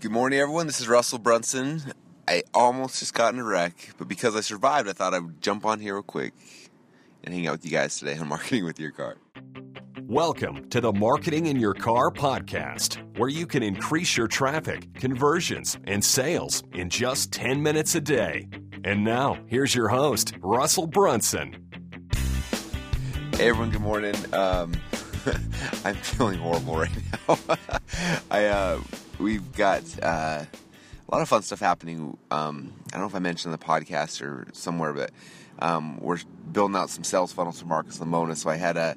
Good morning, everyone. This is Russell Brunson. I almost just got in a wreck, but because I survived, I thought I would jump on here real quick and hang out with you guys today on Marketing with Your Car. Welcome to the Marketing in Your Car podcast, where you can increase your traffic, conversions, and sales in just 10 minutes a day. And now, here's your host, Russell Brunson. Hey, everyone. Good morning. Um, I'm feeling horrible right now. I uh, we've got uh, a lot of fun stuff happening. Um, I don't know if I mentioned the podcast or somewhere, but um, we're building out some sales funnels for Marcus Lemonis. So I had a,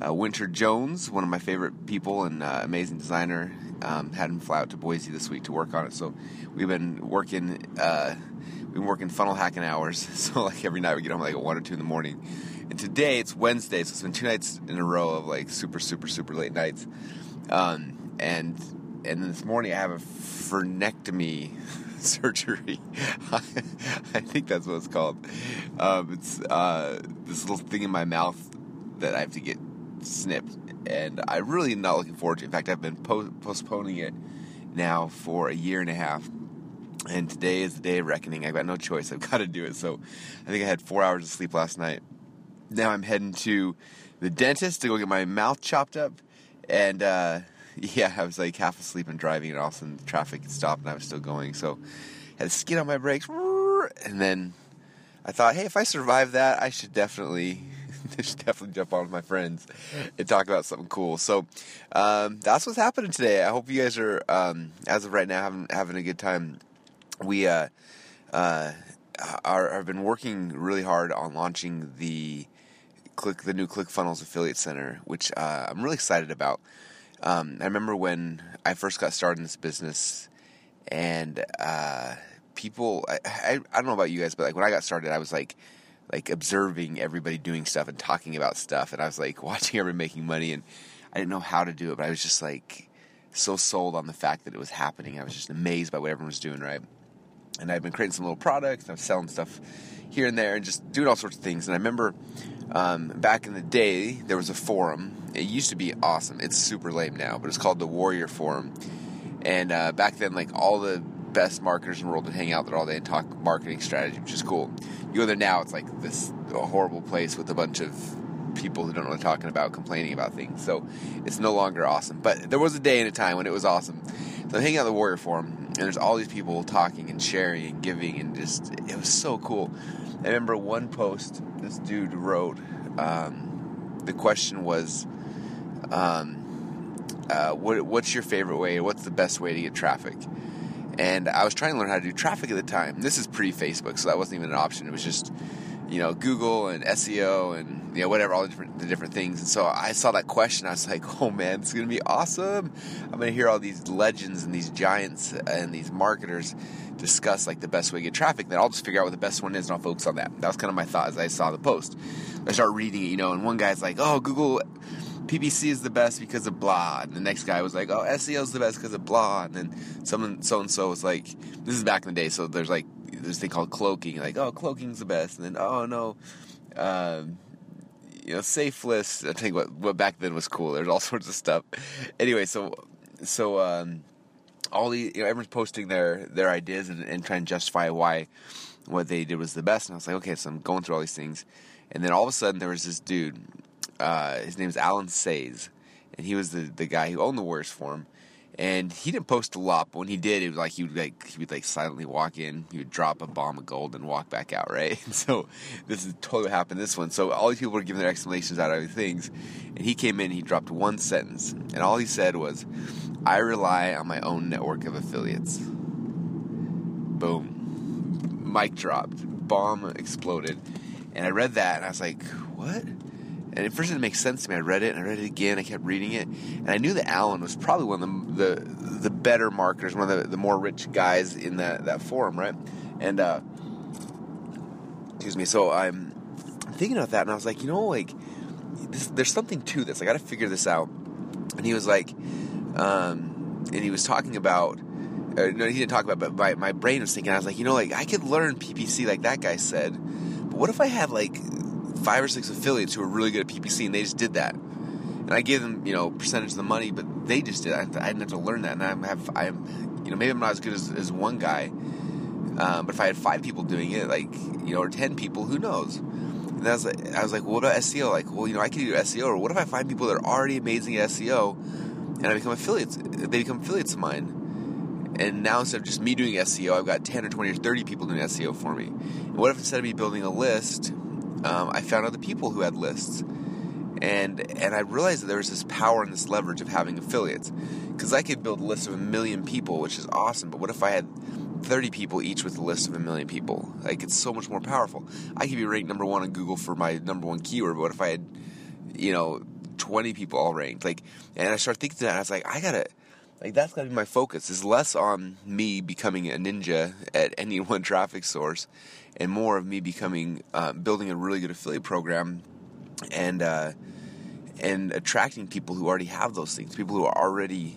a, Winter Jones, one of my favorite people and uh, amazing designer, um, had him fly out to Boise this week to work on it. So we've been working. Uh, we've been working funnel hacking hours. So like every night we get home like at one or two in the morning. And today it's Wednesday, so it's been two nights in a row of like super, super, super late nights. Um, and and then this morning I have a frenectomy surgery. I think that's what it's called. Um, it's uh, this little thing in my mouth that I have to get snipped, and I'm really not looking forward to. it. In fact, I've been po- postponing it now for a year and a half. And today is the day of reckoning. I've got no choice. I've got to do it. So I think I had four hours of sleep last night now I'm heading to the dentist to go get my mouth chopped up. And uh, yeah, I was like half asleep and driving, and all of a sudden the traffic stopped and I was still going. So I had to skid on my brakes. And then I thought, hey, if I survive that, I should definitely. should definitely jump on with my friends and talk about something cool. So um, that's what's happening today. I hope you guys are, um, as of right now, having having a good time. We uh, uh, are have been working really hard on launching the click the new ClickFunnels Affiliate Center, which uh, I'm really excited about. Um, I remember when I first got started in this business, and uh, people, I, I, I don't know about you guys, but like when I got started, I was like like observing everybody doing stuff and talking about stuff, and I was like watching everybody making money, and I didn't know how to do it, but I was just like so sold on the fact that it was happening. I was just amazed by what everyone was doing, right? And I've been creating some little products, I'm selling stuff here and there, and just doing all sorts of things. And I remember um, back in the day, there was a forum. It used to be awesome. It's super lame now, but it's called the Warrior Forum. And uh, back then, like all the best marketers in the world would hang out there all day and talk marketing strategy, which is cool. You go there now, it's like this horrible place with a bunch of people who don't know what they're talking about, complaining about things. So it's no longer awesome. But there was a day and a time when it was awesome. So I'm hanging out at the Warrior Forum, and there's all these people talking and sharing and giving, and just it was so cool. I remember one post this dude wrote. Um, the question was, um, uh, what, "What's your favorite way? What's the best way to get traffic?" And I was trying to learn how to do traffic at the time. This is pre-Facebook, so that wasn't even an option. It was just, you know, Google and SEO and you know whatever all the different the different things. And so I saw that question. I was like, "Oh man, it's gonna be awesome! I'm gonna hear all these legends and these giants and these marketers." discuss like the best way to get traffic, then I'll just figure out what the best one is and I'll focus on that. That was kind of my thought as I saw the post. I start reading it, you know, and one guy's like, "Oh, Google PPC is the best because of blah," and the next guy was like, "Oh, SEO is the best because of blah," and then someone so and so was like, "This is back in the day, so there's like this thing called cloaking, like, oh, cloaking's the best," and then oh no. Um, you know, safe list. I think what what back then was cool. There's all sorts of stuff. Anyway, so so um, all the you know everyone's posting their their ideas and, and trying to justify why what they did was the best. And I was like, okay, so I'm going through all these things, and then all of a sudden there was this dude. Uh, his name is Allen Says, and he was the the guy who owned the Warriors Forum. And he didn't post a lot, but when he did, it was like he would like he would like silently walk in, he would drop a bomb of gold and walk back out, right? And so this is totally what happened this one. So all these people were giving their explanations out of things, and he came in, he dropped one sentence, and all he said was, I rely on my own network of affiliates. Boom. Mic dropped. Bomb exploded. And I read that and I was like, what? And at first it didn't make sense to me. I read it and I read it again. I kept reading it. And I knew that Allen was probably one of the, the, the better marketers, one of the, the more rich guys in that, that forum, right? And, uh, excuse me. So I'm thinking about that and I was like, you know, like, this, there's something to this. I got to figure this out. And he was like, um, and he was talking about. Uh, no, he didn't talk about, but my, my brain was thinking. I was like, you know, like I could learn PPC like that guy said, but what if I had like five or six affiliates who are really good at PPC and they just did that? and I gave them you know percentage of the money, but they just did. I, I didn't have to learn that, and I have I'm you know maybe I'm not as good as, as one guy, um, but if I had five people doing it, like you know, or ten people, who knows? And I was like, I was like, well, what about SEO? Like, well, you know, I could do SEO, or what if I find people that are already amazing at SEO, and I become affiliates? They become affiliates of mine. And now instead of just me doing SEO, I've got 10 or 20 or 30 people doing SEO for me. And what if instead of me building a list, um, I found other people who had lists? And and I realized that there was this power and this leverage of having affiliates. Because I could build a list of a million people, which is awesome. But what if I had 30 people each with a list of a million people? Like, it's so much more powerful. I could be ranked number one on Google for my number one keyword, but what if I had, you know, 20 people all ranked? Like, and I started thinking that, I was like, I gotta like that's got to be my focus. Is less on me becoming a ninja at any one traffic source, and more of me becoming uh, building a really good affiliate program, and uh, and attracting people who already have those things, people who are already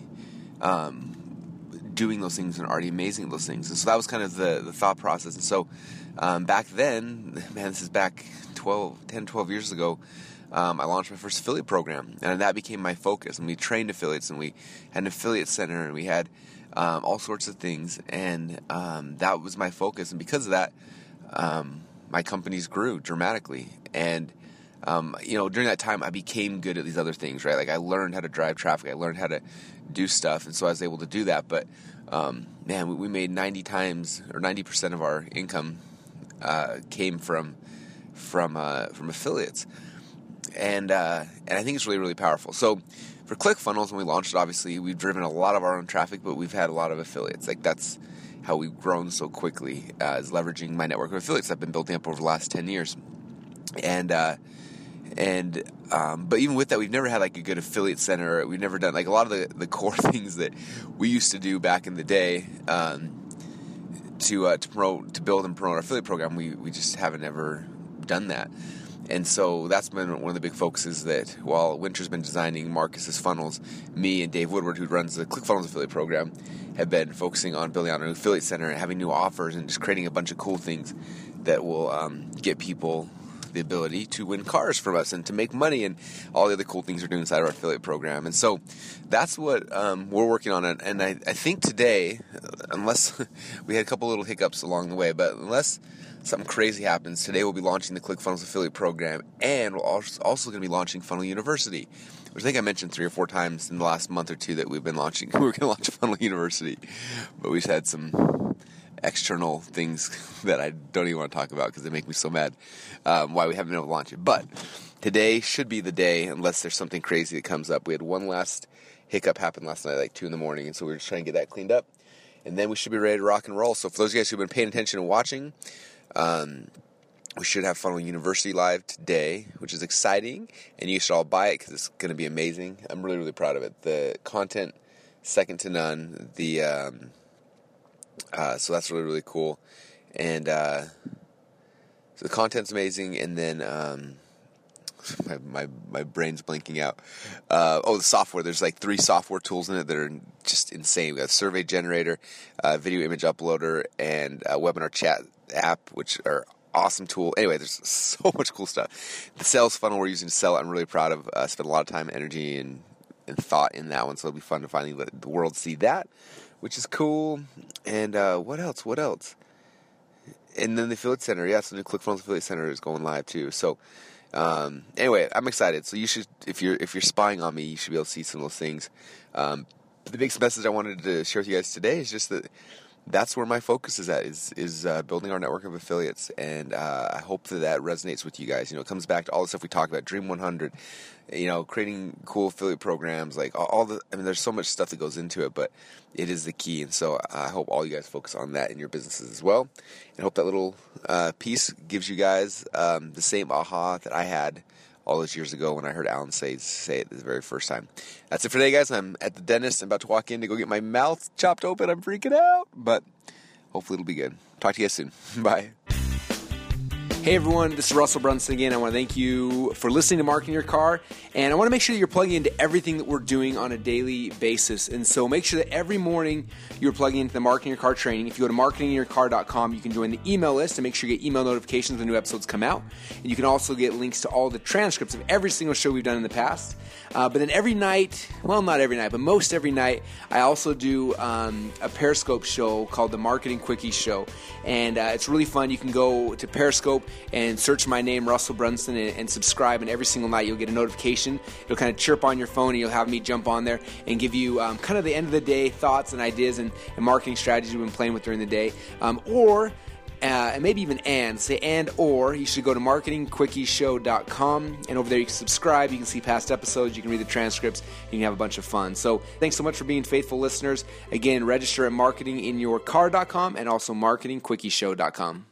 um, doing those things and already amazing at those things. And so that was kind of the the thought process. And so um, back then, man, this is back 12, 10, 12 years ago um, I launched my first affiliate program, and that became my focus. And we trained affiliates, and we had an affiliate center, and we had um, all sorts of things, and um, that was my focus. And because of that, um, my companies grew dramatically. And um, you know, during that time, I became good at these other things, right? Like I learned how to drive traffic, I learned how to do stuff, and so I was able to do that. But um, man, we, we made ninety times or ninety percent of our income uh, came from from uh, from affiliates and uh, and I think it's really really powerful. So for ClickFunnels, when we launched it, obviously we've driven a lot of our own traffic, but we've had a lot of affiliates. Like that's how we've grown so quickly uh, is leveraging my network of affiliates I've been building up over the last ten years, and. Uh, and um, but even with that, we've never had like a good affiliate center. We've never done like a lot of the, the core things that we used to do back in the day um, to uh, to promote to build and promote our affiliate program. We we just haven't ever done that. And so that's been one of the big focuses that while Winter's been designing Marcus's funnels, me and Dave Woodward, who runs the ClickFunnels affiliate program, have been focusing on building out an affiliate center and having new offers and just creating a bunch of cool things that will um, get people the ability to win cars from us and to make money and all the other cool things we're doing inside our affiliate program. And so that's what um, we're working on. And I, I think today, unless we had a couple little hiccups along the way, but unless something crazy happens, today we'll be launching the ClickFunnels affiliate program, and we're also going to be launching Funnel University, which I think I mentioned three or four times in the last month or two that we've been launching. we are going to launch Funnel University, but we've had some external things that I don't even want to talk about because they make me so mad. Um, why we haven't been able to launch it, but today should be the day, unless there's something crazy that comes up. We had one last hiccup happen last night, like two in the morning, and so we are just trying to get that cleaned up and then we should be ready to rock and roll. So for those of you guys who've been paying attention and watching, um, we should have Funnel University live today, which is exciting, and you should all buy it because it's going to be amazing. I'm really, really proud of it. The content, second to none. The um, uh, so that's really, really cool, and uh, so the content's amazing, and then um, my, my my brain's blinking out. Uh, oh, the software. There's like three software tools in it that are just insane. We got survey generator, uh, video image uploader, and webinar chat app, which are awesome tool. Anyway, there's so much cool stuff. The sales funnel we're using to sell I'm really proud of. Uh, spent a lot of time, energy, and, and thought in that one, so it'll be fun to finally let the world see that, which is cool. And uh, what else? What else? And then the affiliate center, yeah, so the ClickFunnels affiliate center is going live too. So um, anyway, I'm excited. So you should, if you're if you're spying on me, you should be able to see some of those things. Um, the biggest message I wanted to share with you guys today is just that that's where my focus is at is is uh, building our network of affiliates. And uh, i hope that that resonates with you guys. You know it comes back to all the stuff we talk about dream 100 you know creating cool affiliate programs like all, the i mean there's so much stuff that goes into it but it is the key. And so i hope all you guys focus on that in your businesses as well. And hope that little uh, piece gives you guys um, the same aha that i had all those years ago when I heard Allen say say it the very first time. That's it for today, guys. I'm at the dentist. I'm about to walk in to go get my mouth chopped open. I'm freaking out, but hopefully it'll be good. Talk to you guys soon. Bye. Hey everyone, this is Russell Brunson again. I want to thank you for listening to Marketing Your Car, and I want to make sure that you're plugging into everything that we're doing on a daily basis. And so make sure that every morning you're plugging into the Marketing Your Car training. If you go to marketingyourcar.com, you can join the email list and make sure you get email notifications when new episodes come out. And you can also get links to all the transcripts of every single show we've done in the past. Uh, but then every night, well, not every night, but most every night, I also do um, a Periscope show called the Marketing Quickie Show, and uh, it's really fun. You can go to Periscope and search my name, Russell Brunson, and, and, subscribe. And every single night, you'll get a notification. It'll kind of chirp on your phone, and you'll have me jump on there and give you um, kind of the end of the day thoughts and ideas and, and marketing strategies we've been playing with during the day. Um, or uh, and maybe even and say and or you should go to marketingquickieshow.com and over there you can subscribe you can see past episodes you can read the transcripts you can have a bunch of fun so thanks so much for being faithful listeners again register at marketinginyourcar.com and also marketingquickieshow.com